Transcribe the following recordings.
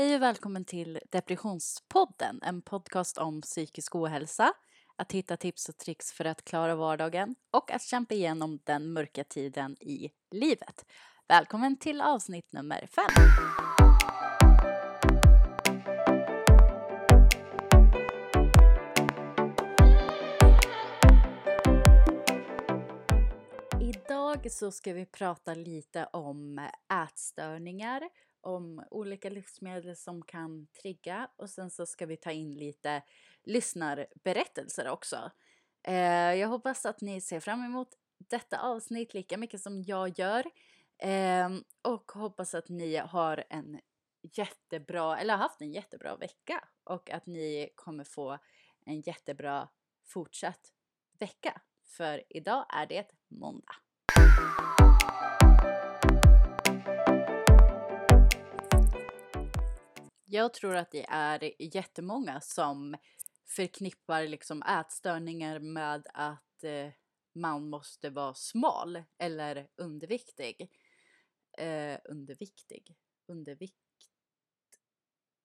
Hej och välkommen till Depressionspodden, en podcast om psykisk ohälsa, att hitta tips och tricks för att klara vardagen och att kämpa igenom den mörka tiden i livet. Välkommen till avsnitt nummer fem. Idag så ska vi prata lite om ätstörningar om olika livsmedel som kan trigga och sen så ska vi ta in lite lyssnarberättelser också. Eh, jag hoppas att ni ser fram emot detta avsnitt lika mycket som jag gör eh, och hoppas att ni har en jättebra, eller har haft en jättebra vecka och att ni kommer få en jättebra fortsatt vecka. För idag är det måndag. Jag tror att det är jättemånga som förknippar liksom ätstörningar med att eh, man måste vara smal eller underviktig. Eh, underviktig? Undervikt?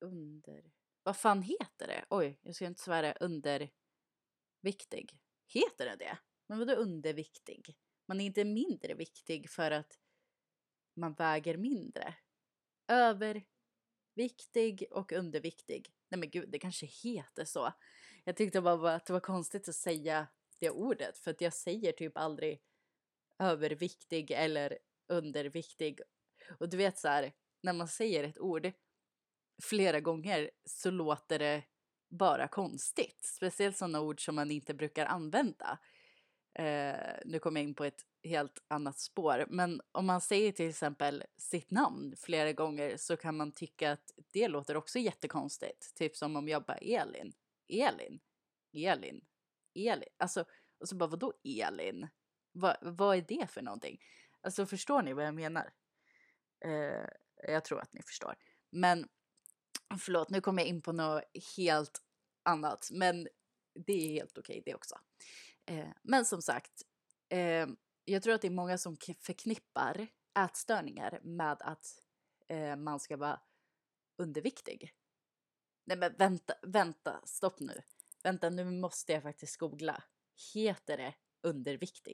Under... Vad fan heter det? Oj, jag ska inte svära underviktig. Heter det det? Men vadå underviktig? Man är inte mindre viktig för att man väger mindre. Över viktig och underviktig. Nej men gud, det kanske heter så. Jag tyckte bara att det var konstigt att säga det ordet för att jag säger typ aldrig överviktig eller underviktig. Och du vet så här, när man säger ett ord flera gånger så låter det bara konstigt. Speciellt sådana ord som man inte brukar använda. Eh, nu kommer jag in på ett helt annat spår. Men om man säger till exempel sitt namn flera gånger så kan man tycka att det låter också jättekonstigt. Typ som om jag bara Elin, Elin, Elin, Elin. Alltså, och så bara vadå Elin? Va, vad är det för någonting? Alltså förstår ni vad jag menar? Eh, jag tror att ni förstår. Men förlåt, nu kommer jag in på något helt annat. Men det är helt okej okay, det också. Eh, men som sagt, eh, jag tror att det är många som förknippar ätstörningar med att eh, man ska vara underviktig. Nej men vänta, vänta, stopp nu. Vänta, nu måste jag faktiskt googla. Heter det underviktig?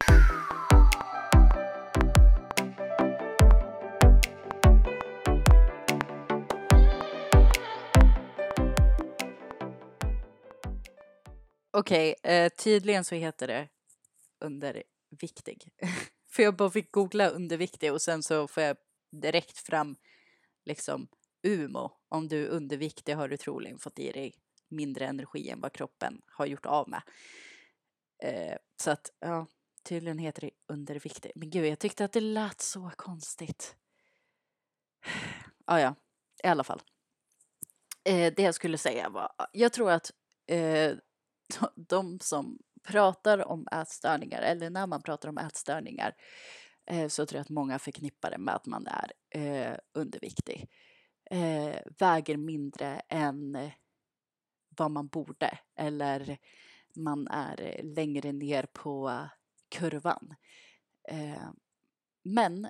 Okej, okay, eh, tydligen så heter det underviktig. För jag bara fick googla underviktig och sen så får jag direkt fram liksom UMO. Om du är underviktig har du troligen fått i dig mindre energi än vad kroppen har gjort av med. Eh, så att, ja, tydligen heter det underviktig. Men gud, jag tyckte att det lät så konstigt. Ja, ah, ja, i alla fall. Eh, det jag skulle säga var, jag tror att eh, de som pratar om ätstörningar eller när man pratar om ätstörningar eh, så tror jag att många förknippar det med att man är eh, underviktig. Eh, väger mindre än vad man borde eller man är längre ner på kurvan. Eh, men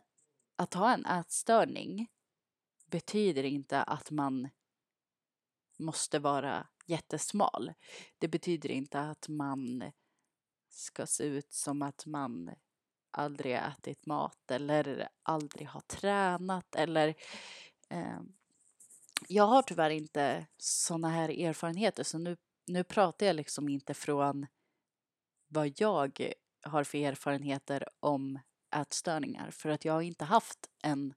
att ha en ätstörning betyder inte att man måste vara jättesmal. Det betyder inte att man ska se ut som att man aldrig ätit mat eller aldrig har tränat eller eh, jag har tyvärr inte sådana här erfarenheter så nu, nu pratar jag liksom inte från vad jag har för erfarenheter om ätstörningar för att jag har inte haft en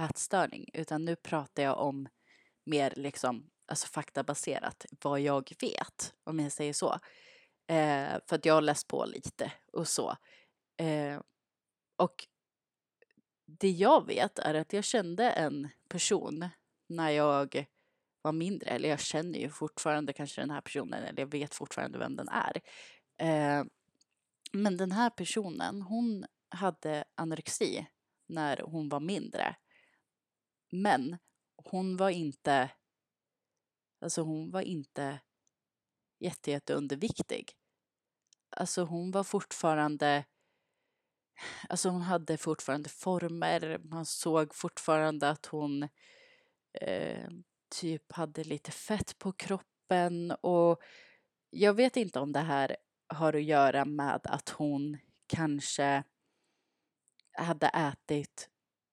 ätstörning utan nu pratar jag om mer liksom alltså faktabaserat vad jag vet om jag säger så. Eh, för att jag har läst på lite och så. Eh, och det jag vet är att jag kände en person när jag var mindre, eller jag känner ju fortfarande kanske den här personen, eller jag vet fortfarande vem den är. Eh, men den här personen, hon hade anorexi när hon var mindre. Men hon var inte, alltså hon var inte jätte, jätte underviktig. Alltså hon var fortfarande, alltså hon hade fortfarande former, man såg fortfarande att hon eh, typ hade lite fett på kroppen och jag vet inte om det här har att göra med att hon kanske hade ätit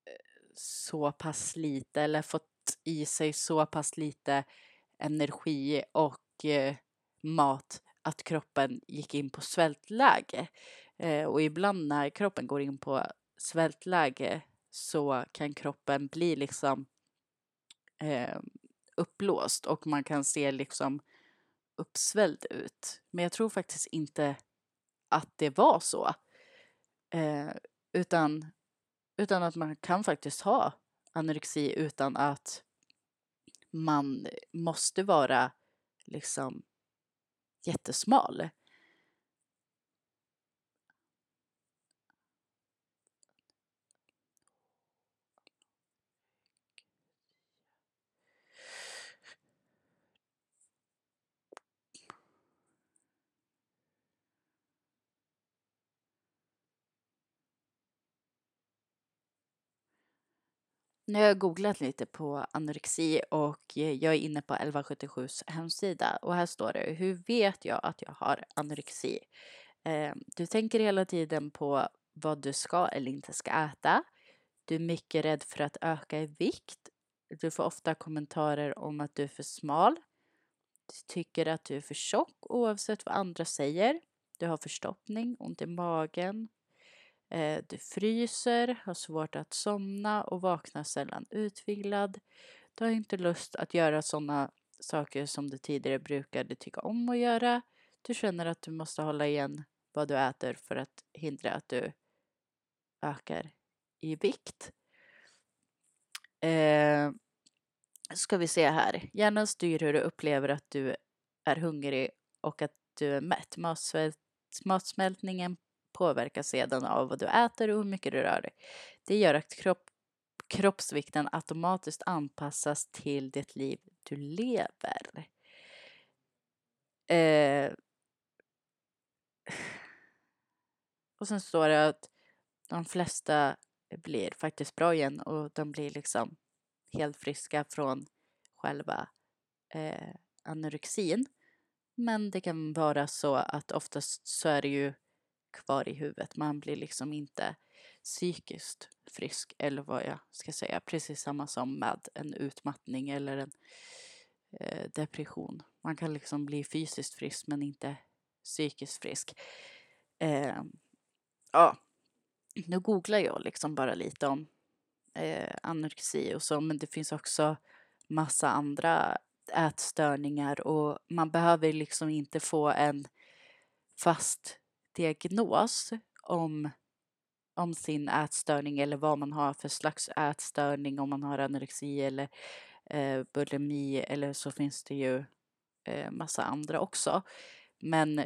eh, så pass lite eller fått i sig så pass lite energi och eh, mat att kroppen gick in på svältläge. Eh, och ibland när kroppen går in på svältläge så kan kroppen bli liksom eh, uppblåst och man kan se liksom uppsvälld ut. Men jag tror faktiskt inte att det var så. Eh, utan, utan att man kan faktiskt ha anorexi utan att man måste vara liksom jättesmal. Nu har jag googlat lite på anorexi och eh, jag är inne på 1177s hemsida och här står det Hur vet jag att jag har anorexi? Eh, du tänker hela tiden på vad du ska eller inte ska äta. Du är mycket rädd för att öka i vikt. Du får ofta kommentarer om att du är för smal. Du tycker att du är för tjock oavsett vad andra säger. Du har förstoppning, ont i magen, Eh, du fryser, har svårt att somna och vaknar sällan utvilad. Du har inte lust att göra sådana saker som du tidigare brukade tycka om att göra. Du känner att du måste hålla igen vad du äter för att hindra att du ökar i vikt. Eh, ska vi se här. Hjärnan styr hur du upplever att du är hungrig och att du är mätt. Matsmältningen påverkas sedan av vad du äter och hur mycket du rör dig. Det gör att kropp, kroppsvikten automatiskt anpassas till det liv du lever. Eh, och sen står det att de flesta blir faktiskt bra igen och de blir liksom helt friska från själva eh, anorexin. Men det kan vara så att oftast så är det ju kvar i huvudet. Man blir liksom inte psykiskt frisk eller vad jag ska säga. Precis samma som med en utmattning eller en eh, depression. Man kan liksom bli fysiskt frisk men inte psykiskt frisk. Eh, ja, nu googlar jag liksom bara lite om eh, anorexi och så men det finns också massa andra ätstörningar och man behöver liksom inte få en fast diagnos om, om sin ätstörning eller vad man har för slags ätstörning, om man har anorexi eller eh, bulimi eller så finns det ju eh, massa andra också. Men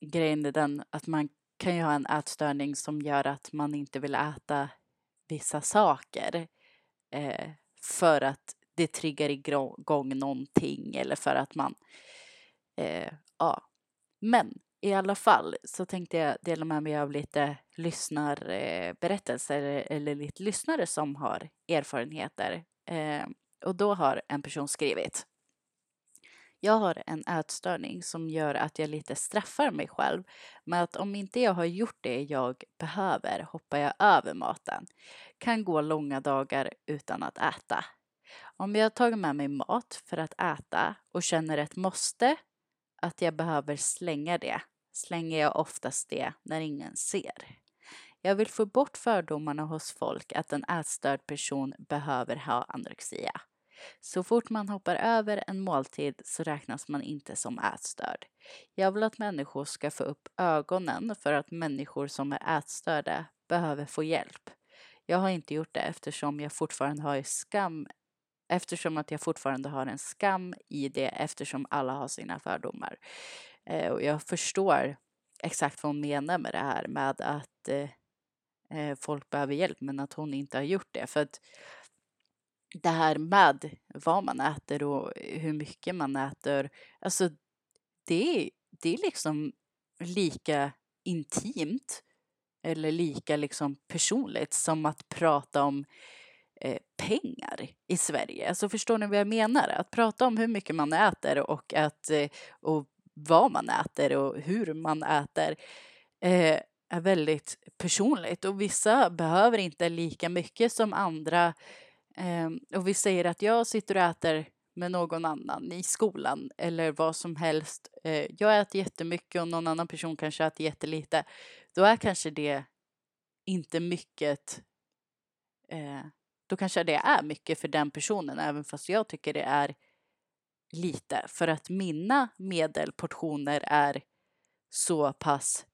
grejen är den att man kan ju ha en ätstörning som gör att man inte vill äta vissa saker eh, för att det triggar igång någonting eller för att man eh, ja. Men i alla fall så tänkte jag dela med mig av lite lyssnarberättelser eh, eller lite lyssnare som har erfarenheter. Eh, och då har en person skrivit. Jag har en ätstörning som gör att jag lite straffar mig själv med att om inte jag har gjort det jag behöver hoppar jag över maten. Kan gå långa dagar utan att äta. Om jag har tagit med mig mat för att äta och känner ett måste att jag behöver slänga det slänger jag oftast det när ingen ser. Jag vill få bort fördomarna hos folk att en ätstörd person behöver ha anorexia. Så fort man hoppar över en måltid så räknas man inte som ätstörd. Jag vill att människor ska få upp ögonen för att människor som är ätstörda behöver få hjälp. Jag har inte gjort det eftersom jag fortfarande har skam eftersom att jag fortfarande har en skam i det eftersom alla har sina fördomar. Eh, och jag förstår exakt vad hon menar med det här med att eh, eh, folk behöver hjälp men att hon inte har gjort det. För att det här med vad man äter och hur mycket man äter, alltså det är, det är liksom lika intimt eller lika liksom personligt som att prata om eh, pengar i Sverige. Alltså förstår ni vad jag menar? Att prata om hur mycket man äter och, att, eh, och vad man äter och hur man äter eh, är väldigt personligt och vissa behöver inte lika mycket som andra. Ehm, och vi säger att jag sitter och äter med någon annan i skolan eller vad som helst. Eh, jag äter jättemycket och någon annan person kanske äter jättelite. Då är kanske det inte mycket. Eh, då kanske det är mycket för den personen även fast jag tycker det är lite för att mina medelportioner är så pass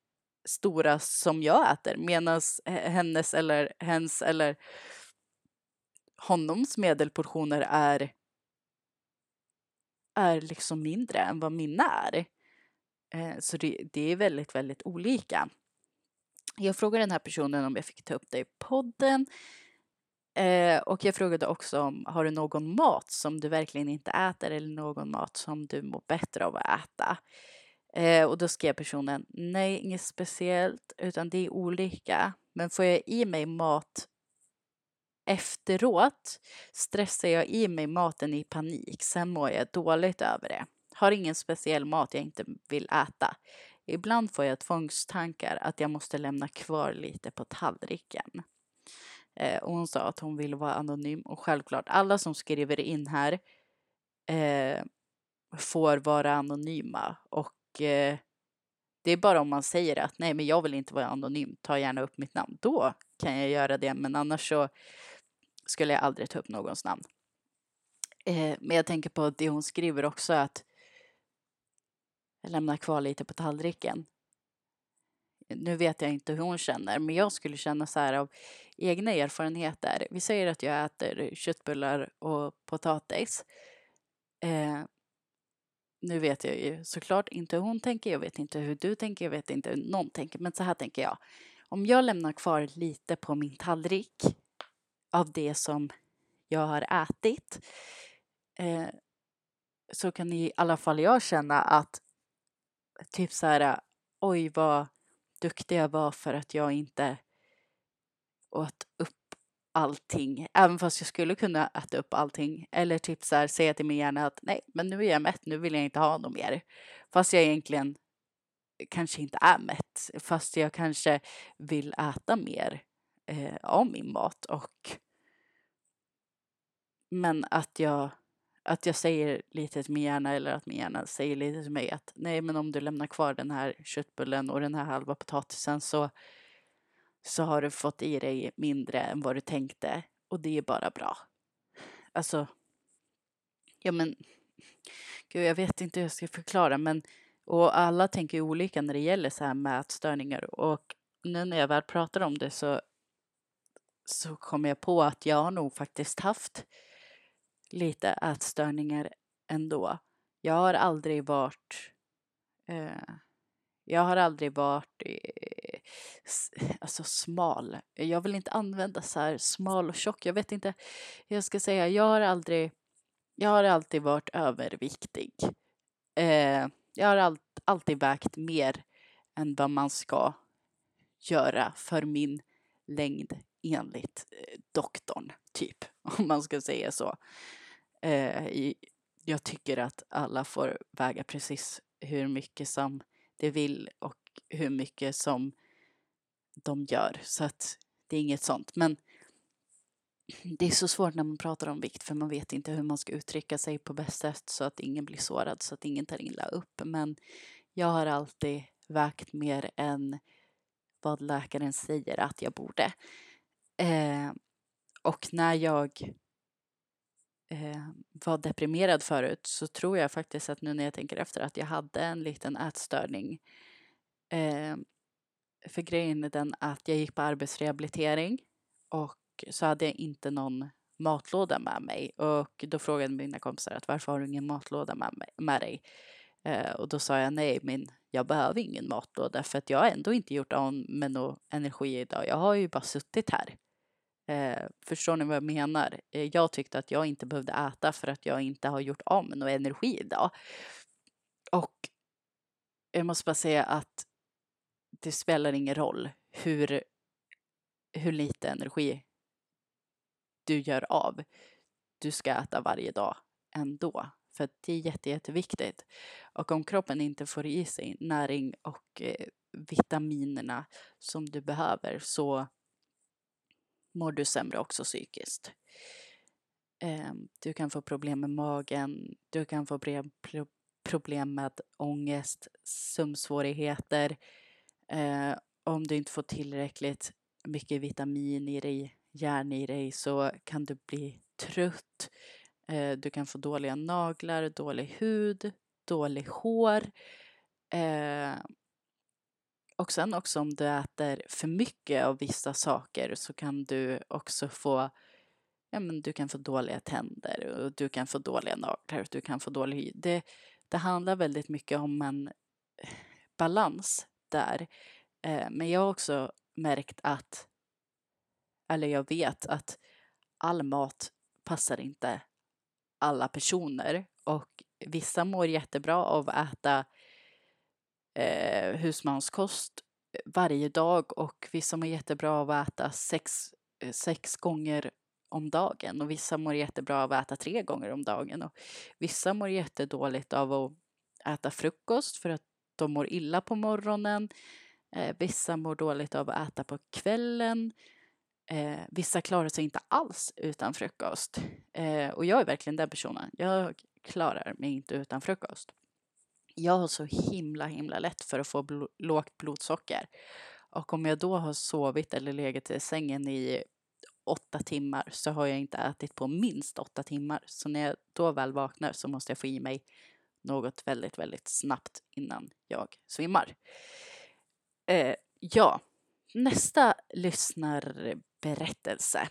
stora som jag äter medan hennes eller hens eller honoms medelportioner är är liksom mindre än vad mina är. Eh, så det, det är väldigt, väldigt olika. Jag frågade den här personen om jag fick ta upp det i podden. Eh, och jag frågade också om har du någon mat som du verkligen inte äter eller någon mat som du mår bättre av att äta. Eh, och då skrev personen nej, inget speciellt utan det är olika. Men får jag i mig mat efteråt stressar jag i mig maten i panik. Sen mår jag dåligt över det. Har ingen speciell mat jag inte vill äta. Ibland får jag tvångstankar att jag måste lämna kvar lite på tallriken. Eh, och hon sa att hon vill vara anonym och självklart alla som skriver in här eh, får vara anonyma och eh, det är bara om man säger att nej men jag vill inte vara anonym, ta gärna upp mitt namn. Då kan jag göra det men annars så skulle jag aldrig ta upp någons namn. Eh, men jag tänker på det hon skriver också att lämna kvar lite på tallriken. Nu vet jag inte hur hon känner, men jag skulle känna så här av egna erfarenheter. Vi säger att jag äter köttbullar och potatis. Eh, nu vet jag ju såklart inte hur hon tänker, jag vet inte hur du tänker, jag vet inte hur någon tänker, men så här tänker jag. Om jag lämnar kvar lite på min tallrik av det som jag har ätit eh, så kan i alla fall jag känna att typ så här, oj vad duktig jag var för att jag inte åt upp allting, även fast jag skulle kunna äta upp allting. Eller typ så här, säga till min hjärna att nej, men nu är jag mätt, nu vill jag inte ha något mer. Fast jag egentligen kanske inte är mätt, fast jag kanske vill äta mer eh, av min mat och men att jag, att jag säger lite till min hjärna eller att min hjärna säger lite till mig att nej men om du lämnar kvar den här köttbullen och den här halva potatisen så, så har du fått i dig mindre än vad du tänkte och det är bara bra. Alltså, ja men, gud jag vet inte hur jag ska förklara men och alla tänker ju olika när det gäller så här mätstörningar och nu när jag väl pratar om det så så kommer jag på att jag har nog faktiskt haft lite ätstörningar ändå. Jag har aldrig varit eh, jag har aldrig varit eh, alltså smal. Jag vill inte använda så här smal och tjock. Jag vet inte. hur Jag ska säga, jag har aldrig. Jag har alltid varit överviktig. Eh, jag har all, alltid vägt mer än vad man ska göra för min längd enligt eh, doktorn, typ, om man ska säga så. Eh, jag tycker att alla får väga precis hur mycket som de vill och hur mycket som de gör. Så att det är inget sånt. Men det är så svårt när man pratar om vikt för man vet inte hur man ska uttrycka sig på bästa sätt så att ingen blir sårad, så att ingen tar illa upp. Men jag har alltid vägt mer än vad läkaren säger att jag borde. Eh, och när jag eh, var deprimerad förut så tror jag faktiskt att nu när jag tänker efter att jag hade en liten ätstörning. Eh, för grejen är den att jag gick på arbetsrehabilitering och så hade jag inte någon matlåda med mig och då frågade mina kompisar att varför har du ingen matlåda med, mig, med dig? Eh, och då sa jag nej, men jag behöver ingen matlåda för att jag har ändå inte gjort av med någon energi idag. Jag har ju bara suttit här. Eh, förstår ni vad jag menar? Eh, jag tyckte att jag inte behövde äta för att jag inte har gjort av med någon energi idag. Och jag måste bara säga att det spelar ingen roll hur, hur lite energi du gör av. Du ska äta varje dag ändå. För det är jätte, jätteviktigt. Och om kroppen inte får i sig näring och eh, vitaminerna som du behöver så mår du sämre också psykiskt. Ehm, du kan få problem med magen, du kan få problem med ångest, sömnsvårigheter. Eh, om du inte får tillräckligt mycket vitamin i dig, järn i dig så kan du bli trött. Eh, du kan få dåliga naglar, dålig hud, dålig hår. Eh, och sen också om du äter för mycket av vissa saker så kan du också få Ja, men du kan få dåliga tänder och du kan få dåliga naglar och du kan få dålig hy. Det, det handlar väldigt mycket om en balans där. Eh, men jag har också märkt att, eller jag vet att all mat passar inte alla personer och vissa mår jättebra av att äta eh, husmanskost varje dag och vissa mår jättebra av att äta sex, eh, sex gånger om dagen och vissa mår jättebra av att äta tre gånger om dagen och vissa mår jättedåligt av att äta frukost för att de mår illa på morgonen. Eh, vissa mår dåligt av att äta på kvällen. Eh, vissa klarar sig inte alls utan frukost. Eh, och jag är verkligen den personen. Jag klarar mig inte utan frukost. Jag har så himla himla lätt för att få bl lågt blodsocker. Och om jag då har sovit eller legat i sängen i åtta timmar så har jag inte ätit på minst åtta timmar. Så när jag då väl vaknar så måste jag få i mig något väldigt, väldigt snabbt innan jag svimmar. Eh, ja, nästa lyssnarberättelse.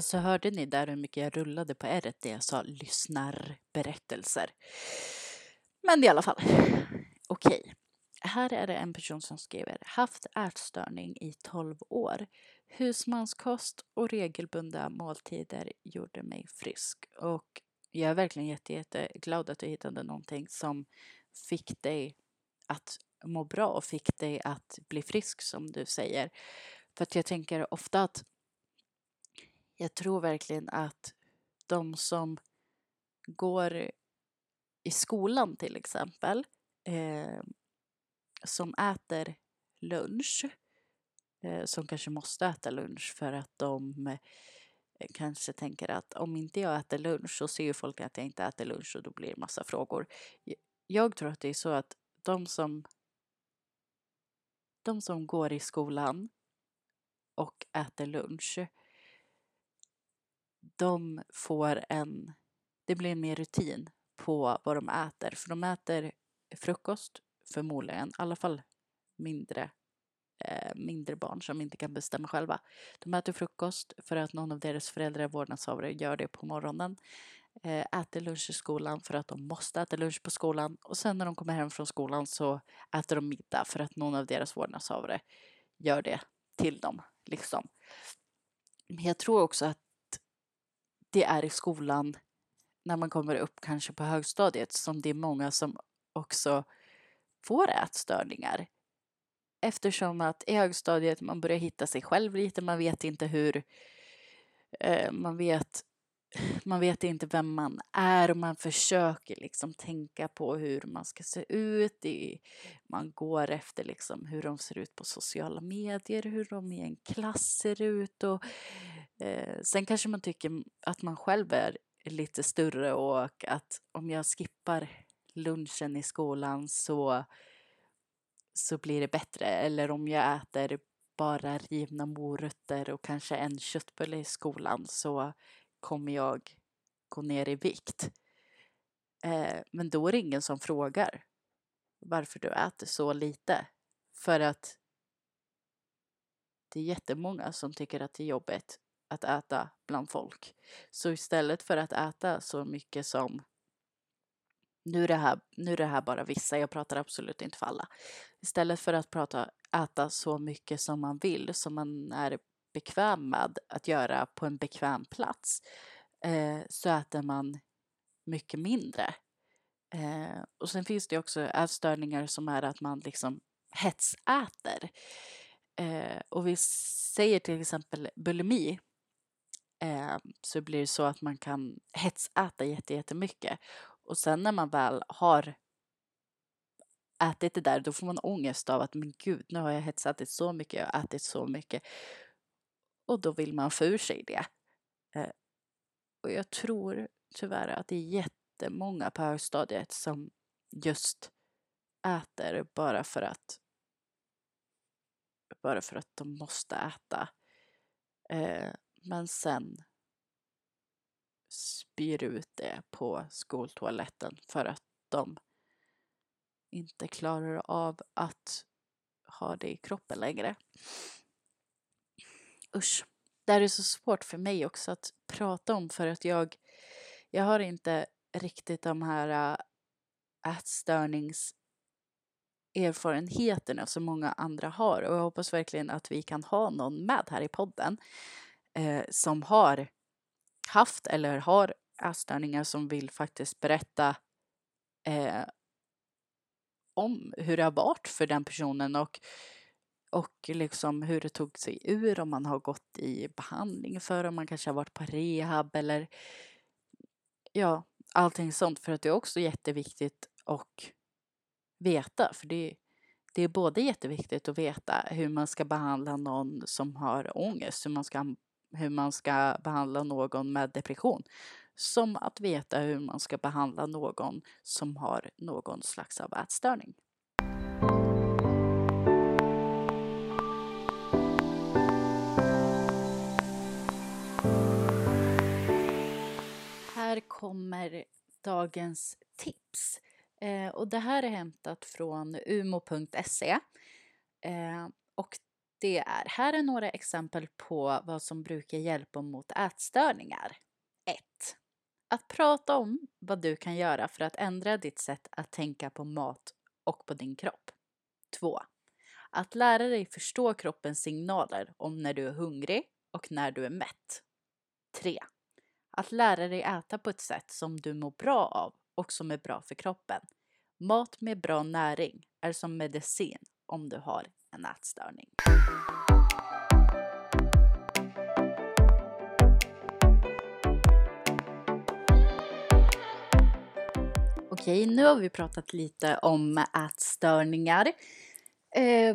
Alltså hörde ni där hur mycket jag rullade på r det jag sa lyssnarberättelser? Men i alla fall, okej. Okay. Här är det en person som skriver haft ätstörning i 12 år. Husmanskost och regelbundna måltider gjorde mig frisk och jag är verkligen jätte, jätteglad att du hittade någonting som fick dig att må bra och fick dig att bli frisk som du säger. För att jag tänker ofta att jag tror verkligen att de som går i skolan till exempel eh, som äter lunch eh, som kanske måste äta lunch för att de eh, kanske tänker att om inte jag äter lunch så ser ju folk att jag inte äter lunch och då blir det massa frågor. Jag tror att det är så att de som de som går i skolan och äter lunch de får en, det blir mer rutin på vad de äter. För de äter frukost förmodligen, i alla fall mindre, eh, mindre barn som inte kan bestämma själva. De äter frukost för att någon av deras föräldrar, vårdnadshavare, gör det på morgonen. Eh, äter lunch i skolan för att de måste äta lunch på skolan och sen när de kommer hem från skolan så äter de middag för att någon av deras vårdnadshavare gör det till dem. Liksom. Men jag tror också att det är i skolan när man kommer upp kanske på högstadiet som det är många som också får ätstörningar. Eftersom att i högstadiet man börjar hitta sig själv lite, man vet inte hur, eh, man vet man vet inte vem man är och man försöker liksom tänka på hur man ska se ut. man går efter liksom hur de ser ut på sociala medier, hur de i en klass ser ut. Och, eh, sen kanske man tycker att man själv är lite större och att om jag skippar lunchen i skolan så, så blir det bättre. Eller om jag äter bara rivna morötter och kanske en köttbulle i skolan så kommer jag gå ner i vikt. Eh, men då är det ingen som frågar varför du äter så lite. För att det är jättemånga som tycker att det är jobbigt att äta bland folk. Så istället för att äta så mycket som nu är, det här, nu är det här bara vissa, jag pratar absolut inte för alla. Istället för att prata, äta så mycket som man vill, som man är bekväm med att göra på en bekväm plats, eh, så äter man mycket mindre. Eh, och sen finns det också ätstörningar som är att man liksom hetsäter. Eh, och vi säger till exempel bulimi eh, så blir det så att man kan hetsäta jättemycket. Och sen när man väl har ätit det där, då får man ångest av att men gud, nu har jag hetsätit så mycket, jag har ätit så mycket. Och då vill man få ur sig det. Eh, och jag tror tyvärr att det är jättemånga på högstadiet som just äter bara för att bara för att de måste äta. Eh, men sen spyr ut det på skoltoaletten för att de inte klarar av att ha det i kroppen längre. Usch. Det här är så svårt för mig också att prata om för att jag, jag har inte riktigt de här äh, ätstörningserfarenheterna ätstörnings erfarenheterna som många andra har och jag hoppas verkligen att vi kan ha någon med här i podden eh, som har haft eller har ätstörningar som vill faktiskt berätta eh, om hur det har varit för den personen och, och liksom hur det tog sig ur, om man har gått i behandling för om man kanske har varit på rehab eller ja, allting sånt. För att det är också jätteviktigt att veta, för det, det är både jätteviktigt att veta hur man ska behandla någon som har ångest, hur man ska, hur man ska behandla någon med depression, som att veta hur man ska behandla någon som har någon slags av ätstörning. Här kommer dagens tips. Eh, och det här är hämtat från umo.se. Eh, och det är, här är några exempel på vad som brukar hjälpa mot ätstörningar. 1. Att prata om vad du kan göra för att ändra ditt sätt att tänka på mat och på din kropp. 2. Att lära dig förstå kroppens signaler om när du är hungrig och när du är mätt. 3. Att lära dig äta på ett sätt som du mår bra av och som är bra för kroppen. Mat med bra näring är som medicin om du har en ätstörning. Okej, nu har vi pratat lite om ätstörningar. Eh,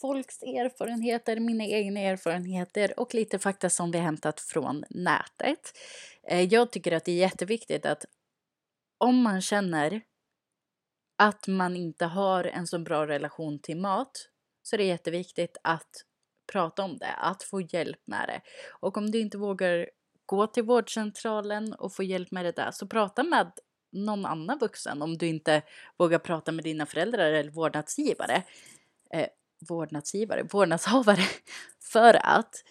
folks erfarenheter, mina egna erfarenheter och lite fakta som vi hämtat från nätet. Eh, jag tycker att det är jätteviktigt att om man känner att man inte har en så bra relation till mat så är det jätteviktigt att prata om det, att få hjälp med det. Och om du inte vågar gå till vårdcentralen och få hjälp med det där så prata med någon annan vuxen om du inte vågar prata med dina föräldrar eller vårdnadsgivare. Eh, vårdnadsgivare, vårdnadshavare. För att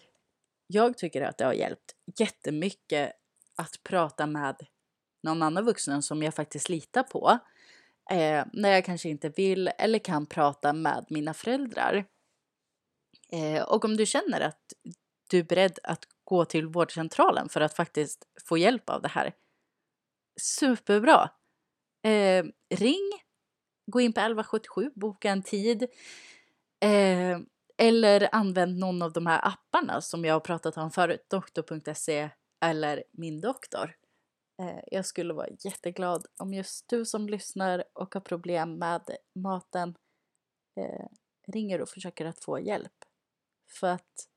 jag tycker att det har hjälpt jättemycket att prata med någon annan vuxen som jag faktiskt litar på. Eh, när jag kanske inte vill eller kan prata med mina föräldrar. Eh, och om du känner att du är beredd att gå till vårdcentralen för att faktiskt få hjälp av det här. Superbra! Eh, ring, gå in på 1177, boka en tid. Eh, eller använd någon av de här apparna som jag har pratat om förut, doktor.se eller min doktor. Eh, jag skulle vara jätteglad om just du som lyssnar och har problem med maten eh, ringer och försöker att få hjälp. För att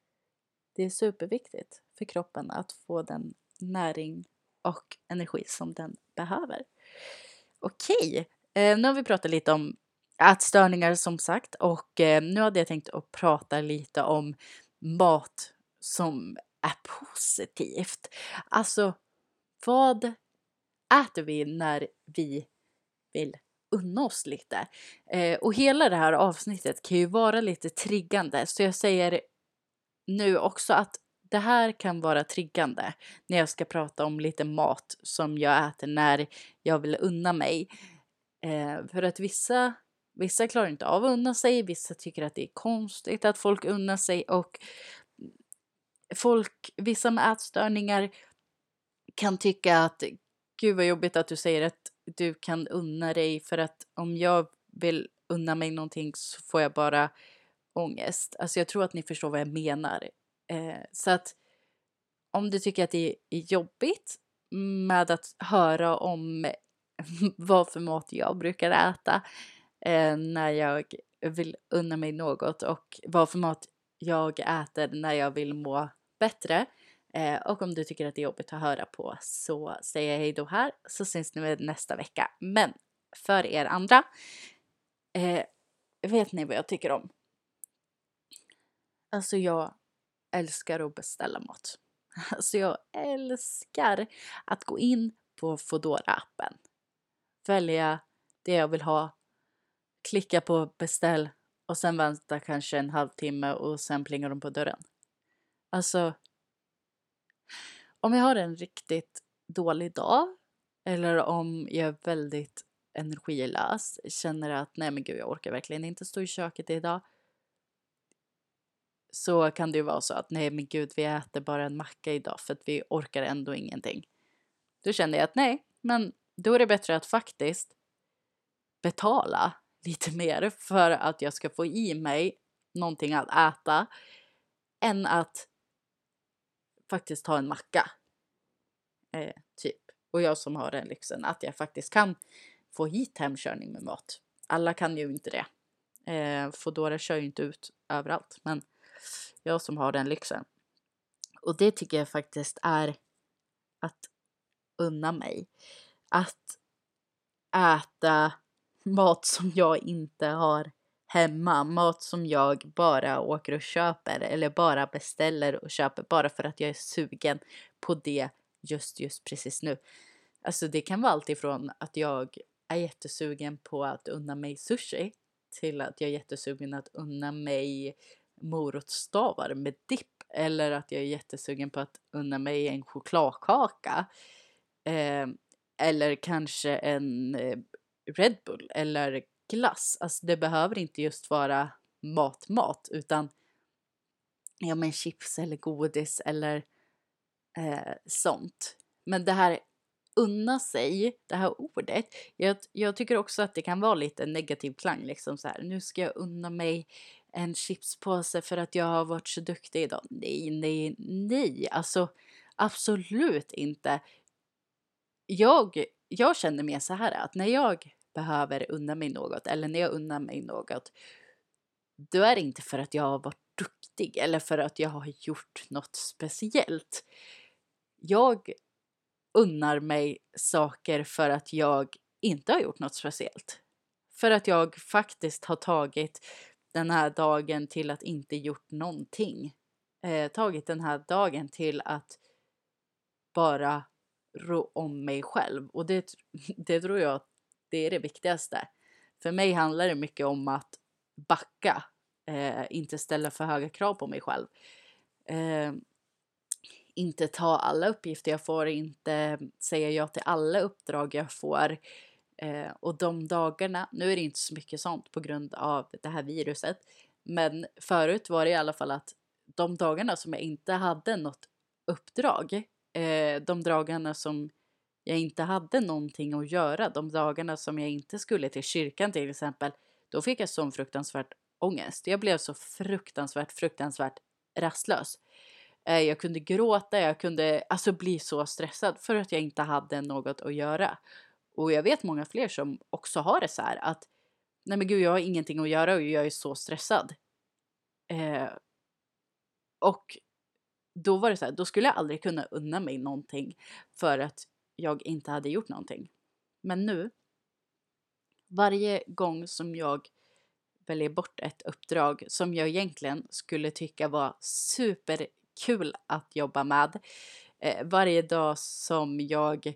det är superviktigt för kroppen att få den näring och energi som den behöver. Okej, eh, nu har vi pratat lite om ätstörningar som sagt och eh, nu hade jag tänkt att prata lite om mat som är positivt. Alltså vad äter vi när vi vill unna oss lite? Eh, och hela det här avsnittet kan ju vara lite triggande så jag säger nu också att det här kan vara triggande när jag ska prata om lite mat som jag äter när jag vill unna mig. Eh, för att vissa, vissa klarar inte av att unna sig, vissa tycker att det är konstigt att folk unnar sig och folk, vissa med ätstörningar kan tycka att gud vad jobbigt att du säger att du kan unna dig för att om jag vill unna mig någonting så får jag bara ångest. Alltså jag tror att ni förstår vad jag menar. Eh, så att om du tycker att det är jobbigt med att höra om vad för mat jag brukar äta eh, när jag vill unna mig något och vad för mat jag äter när jag vill må bättre. Eh, och om du tycker att det är jobbigt att höra på så säger jag hej då här så syns ni nästa vecka. Men för er andra, eh, vet ni vad jag tycker om? Alltså jag älskar att beställa mat. Alltså jag älskar att gå in på fodora appen välja det jag vill ha, klicka på beställ och sen vänta kanske en halvtimme och sen plingar de på dörren. Alltså, om jag har en riktigt dålig dag eller om jag är väldigt energilös, känner att nej men gud jag orkar verkligen inte stå i köket idag. Så kan det ju vara så att nej men gud vi äter bara en macka idag för att vi orkar ändå ingenting. Då känner jag att nej, men då är det bättre att faktiskt betala lite mer för att jag ska få i mig någonting att äta än att faktiskt ta en macka. Eh, typ. Och jag som har den lyxen att jag faktiskt kan få hit hemkörning med mat. Alla kan ju inte det. Eh, Foodora kör ju inte ut överallt, men jag som har den lyxen. Och det tycker jag faktiskt är att unna mig att äta mat som jag inte har hemma. Mat som jag bara åker och köper eller bara beställer och köper bara för att jag är sugen på det just just precis nu. Alltså det kan vara allt ifrån att jag är jättesugen på att unna mig sushi till att jag är jättesugen att unna mig morotsstavar med dipp eller att jag är jättesugen på att unna mig en chokladkaka. Eh, eller kanske en eh, Red Bull eller glass. Alltså det behöver inte just vara mat, mat utan ja men chips eller godis eller eh, sånt. Men det här unna sig, det här ordet, jag, jag, tycker också att det kan vara lite negativ klang liksom så här. Nu ska jag unna mig en chipspåse för att jag har varit så duktig idag. Nej, nej, nej, alltså absolut inte jag, jag känner mer så här att när jag behöver unna mig något eller när jag unnar mig något då är det inte för att jag har varit duktig eller för att jag har gjort något speciellt. Jag unnar mig saker för att jag inte har gjort något speciellt. För att jag faktiskt har tagit den här dagen till att inte gjort någonting. Eh, tagit den här dagen till att bara rå om mig själv och det, det tror jag det är det viktigaste. För mig handlar det mycket om att backa, eh, inte ställa för höga krav på mig själv. Eh, inte ta alla uppgifter jag får, inte säga ja till alla uppdrag jag får. Eh, och de dagarna, nu är det inte så mycket sånt på grund av det här viruset, men förut var det i alla fall att de dagarna som jag inte hade något uppdrag eh, de dagarna som jag inte hade någonting att göra, de dagarna som jag inte skulle till kyrkan till exempel, då fick jag sån fruktansvärt ångest. Jag blev så fruktansvärt, fruktansvärt rastlös. Eh, jag kunde gråta, jag kunde alltså bli så stressad för att jag inte hade något att göra. Och jag vet många fler som också har det så här att nej men gud, jag har ingenting att göra och jag är så stressad. Eh, och då var det så här, då skulle jag aldrig kunna unna mig någonting för att jag inte hade gjort någonting. Men nu, varje gång som jag väljer bort ett uppdrag som jag egentligen skulle tycka var superkul att jobba med, eh, varje dag som jag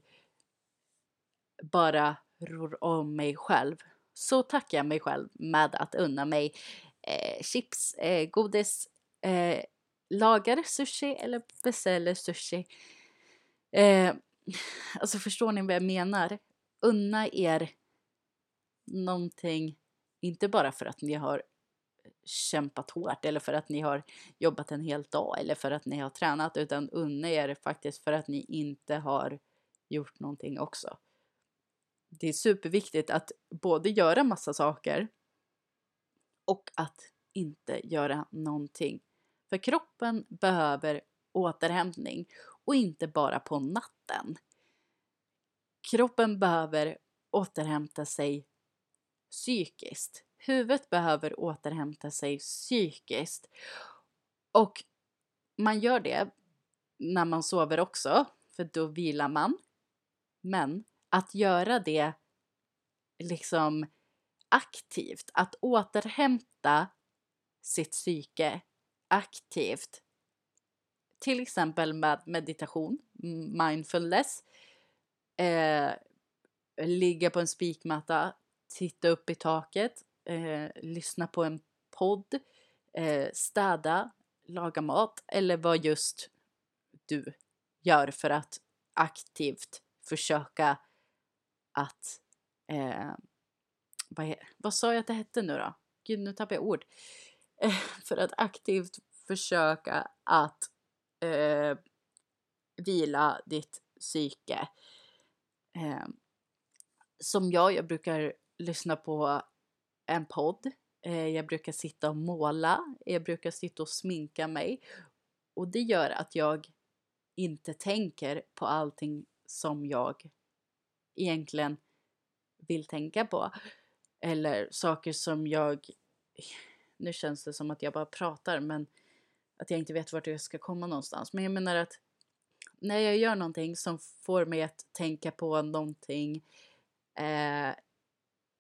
bara ror om mig själv så tackar jag mig själv med att unna mig eh, chips, eh, godis, eh, lagar sushi eller beställer sushi. Eh, alltså förstår ni vad jag menar? Unna er någonting, inte bara för att ni har kämpat hårt eller för att ni har jobbat en hel dag eller för att ni har tränat utan unna er faktiskt för att ni inte har gjort någonting också. Det är superviktigt att både göra massa saker och att inte göra någonting. För kroppen behöver återhämtning och inte bara på natten. Kroppen behöver återhämta sig psykiskt. Huvudet behöver återhämta sig psykiskt. Och man gör det när man sover också, för då vilar man. Men att göra det liksom aktivt, att återhämta sitt psyke aktivt. Till exempel med meditation, mindfulness, eh, ligga på en spikmatta, titta upp i taket, eh, lyssna på en podd, eh, städa, laga mat eller vad just du gör för att aktivt försöka att eh, vad, vad sa jag att det hette nu då? Gud, nu tappar jag ord. Eh, för att aktivt försöka att eh, vila ditt psyke. Eh, som jag, jag brukar lyssna på en podd. Eh, jag brukar sitta och måla. Jag brukar sitta och sminka mig. Och det gör att jag inte tänker på allting som jag egentligen vill tänka på. Eller saker som jag... Nu känns det som att jag bara pratar men att jag inte vet vart jag ska komma någonstans. Men jag menar att när jag gör någonting som får mig att tänka på någonting eh,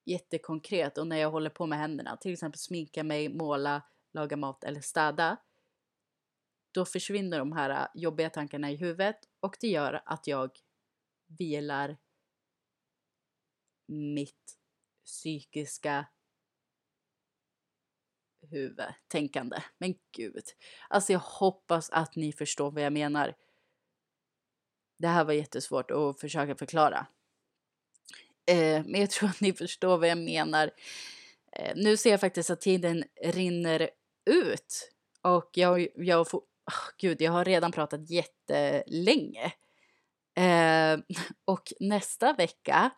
jättekonkret och när jag håller på med händerna, till exempel sminka mig, måla, laga mat eller städa, då försvinner de här eh, jobbiga tankarna i huvudet och det gör att jag vilar mitt psykiska huvudtänkande. Men gud. Alltså jag hoppas att ni förstår vad jag menar. Det här var jättesvårt att försöka förklara. Eh, men jag tror att ni förstår vad jag menar. Eh, nu ser jag faktiskt att tiden rinner ut. Och jag, jag får... Oh, gud, jag har redan pratat jättelänge. Eh, och nästa vecka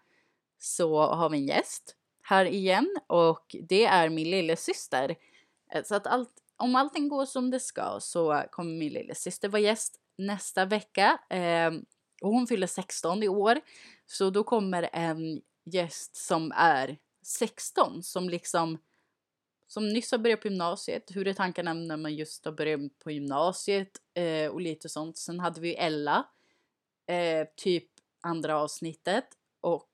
så har vi en gäst här igen och det är min lillasyster. syster Eh, så att allt, om allting går som det ska så kommer min lillasyster vara gäst nästa vecka. Eh, och hon fyller 16 i år. Så då kommer en gäst som är 16 som liksom som nyss har börjat på gymnasiet. Hur är tankarna när man just har börjat på gymnasiet eh, och lite sånt. Sen hade vi Ella, eh, typ andra avsnittet och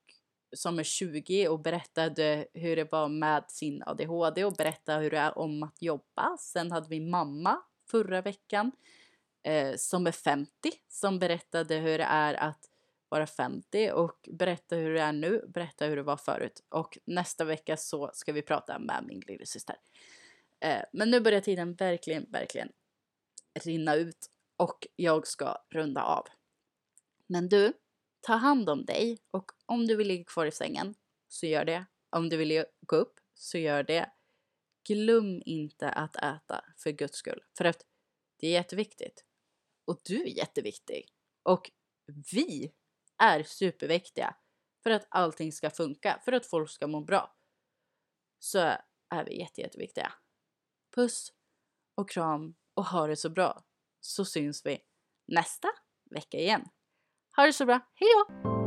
som är 20 och berättade hur det var med sin ADHD och berättade hur det är om att jobba. Sen hade vi mamma förra veckan eh, som är 50 som berättade hur det är att vara 50 och berätta hur det är nu, berätta hur det var förut. Och nästa vecka så ska vi prata med min lillasyster. Eh, men nu börjar tiden verkligen, verkligen rinna ut och jag ska runda av. Men du, ta hand om dig och om du vill ligga kvar i sängen så gör det. Om du vill gå upp så gör det. Glöm inte att äta för guds skull. För att det är jätteviktigt. Och du är jätteviktig. Och vi är superviktiga för att allting ska funka, för att folk ska må bra. Så är vi jätte, jätteviktiga. Puss och kram och ha det så bra. Så syns vi nästa vecka igen. Ha det så bra. Hejdå!